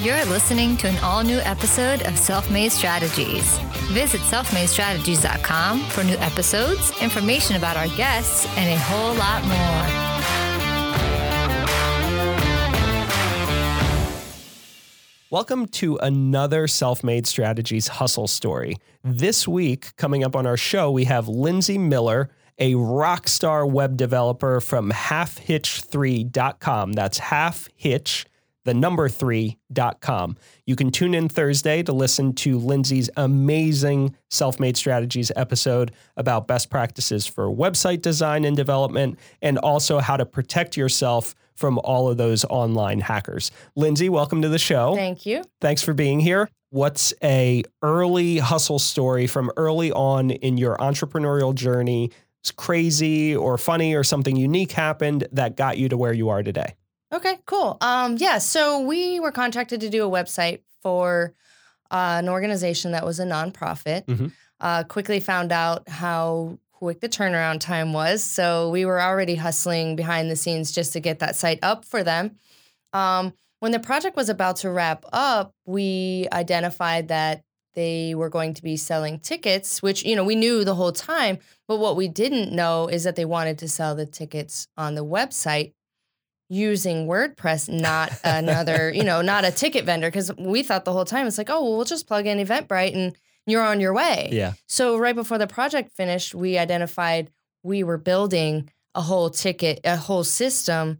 You're listening to an all new episode of Self Made Strategies. Visit selfmadestrategies.com for new episodes, information about our guests, and a whole lot more. Welcome to another Self Made Strategies hustle story. This week, coming up on our show, we have Lindsay Miller, a rock star web developer from halfhitch3.com. That's halfhitch, the number 3.com. You can tune in Thursday to listen to Lindsay's amazing Self Made Strategies episode about best practices for website design and development, and also how to protect yourself from all of those online hackers. Lindsay, welcome to the show. Thank you. Thanks for being here. What's a early hustle story from early on in your entrepreneurial journey? It's crazy or funny or something unique happened that got you to where you are today. Okay, cool. Um, yeah, so we were contracted to do a website for uh, an organization that was a nonprofit. Mhm. Uh, quickly found out how quick the turnaround time was, so we were already hustling behind the scenes just to get that site up for them. Um, when the project was about to wrap up, we identified that they were going to be selling tickets, which you know we knew the whole time. But what we didn't know is that they wanted to sell the tickets on the website using WordPress, not another, you know, not a ticket vendor. Because we thought the whole time it's like, oh, well, we'll just plug in Eventbrite and you're on your way. Yeah. So right before the project finished, we identified we were building a whole ticket, a whole system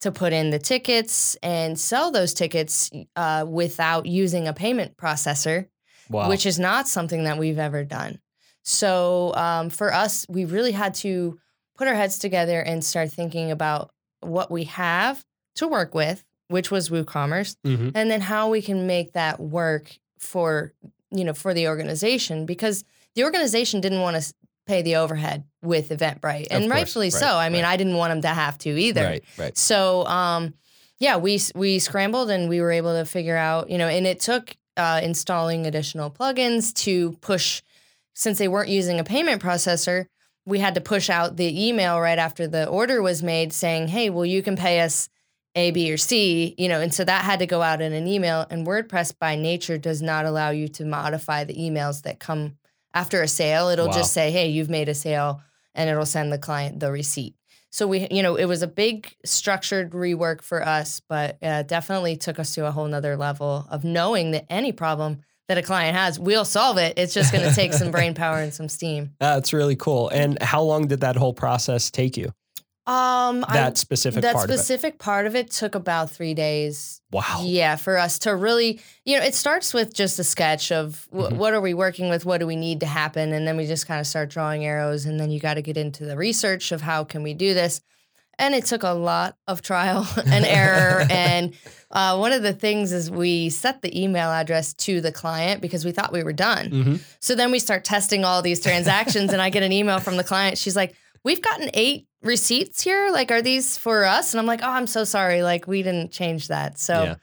to put in the tickets and sell those tickets uh, without using a payment processor, Wow. which is not something that we've ever done. So um, for us, we really had to put our heads together and start thinking about what we have to work with, which was WooCommerce, Mhm. and then how we can make that work for you know for the organization because the organization didn't want to pay the overhead with Eventbrite, and course, rightfully right, so. I mean, right. I didn't want them to have to either. Right, right. So, um, yeah, we we scrambled and we were able to figure out, you know, and it took uh, installing additional plugins to push, since they weren't using a payment processor. We had to push out the email right after the order was made, saying, "Hey, well, you can pay us A, B, or C," you know, and so that had to go out in an email. And WordPress, by nature, does not allow you to modify the emails that come after a sale. It'll Wow. just say, "Hey, you've made a sale," and it'll send the client the receipt. So we, you know, it was a big structured rework for us, but uh, definitely took us to a whole nother level of knowing that any problem that a client has, we'll solve it. It's just going to take some brain power and some steam. That's really cool. And how long did that whole process take you? Um, I- That specific part. that part specific part of it took about three days. Wow. Yeah, for us to really, you know, it starts with just a sketch of w- Mhm. what are we working with, what do we need to happen, and then we just kind of start drawing arrows, and then you got to get into the research of how can we do this, and it took a lot of trial and error. and uh, one of the things is we set the email address to the client because we thought we were done. Mhm. So then we start testing all these transactions, and I get an email from the client. She's like, We've gotten eight receipts here. Like, are these for us? And I'm like, Oh, I'm so sorry. Like, we didn't change that. So, Yeah.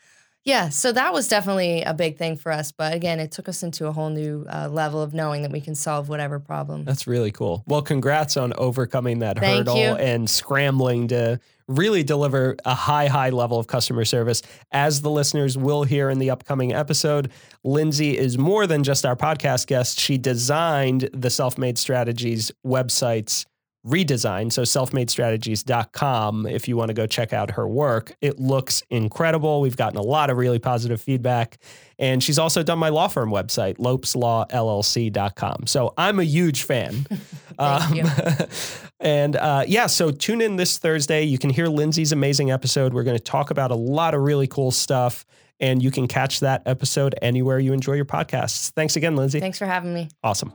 Yeah. so that was definitely a big thing for us. But again, it took us into a whole new uh, level of knowing that we can solve whatever problem. That's really cool. Well, congrats on overcoming that Thank hurdle you. and scrambling to really deliver a high, high level of customer service. As the listeners will hear in the upcoming episode, Lindsay is more than just our podcast guest. She designed the Self Made Strategies websites redesign. So selfmadestrategies.com if you want to go check out her work. It looks incredible. We've gotten a lot of really positive feedback. And she's also done my law firm website, lopeslawllc.com. So I'm a huge fan. Thank you. and uh, yeah, so tune in this Thursday. You can hear Lindsay's amazing episode. We're going to talk about a lot of really cool stuff. And you can catch that episode anywhere you enjoy your podcasts. Thanks again, Lindsay. Thanks for having me. Awesome.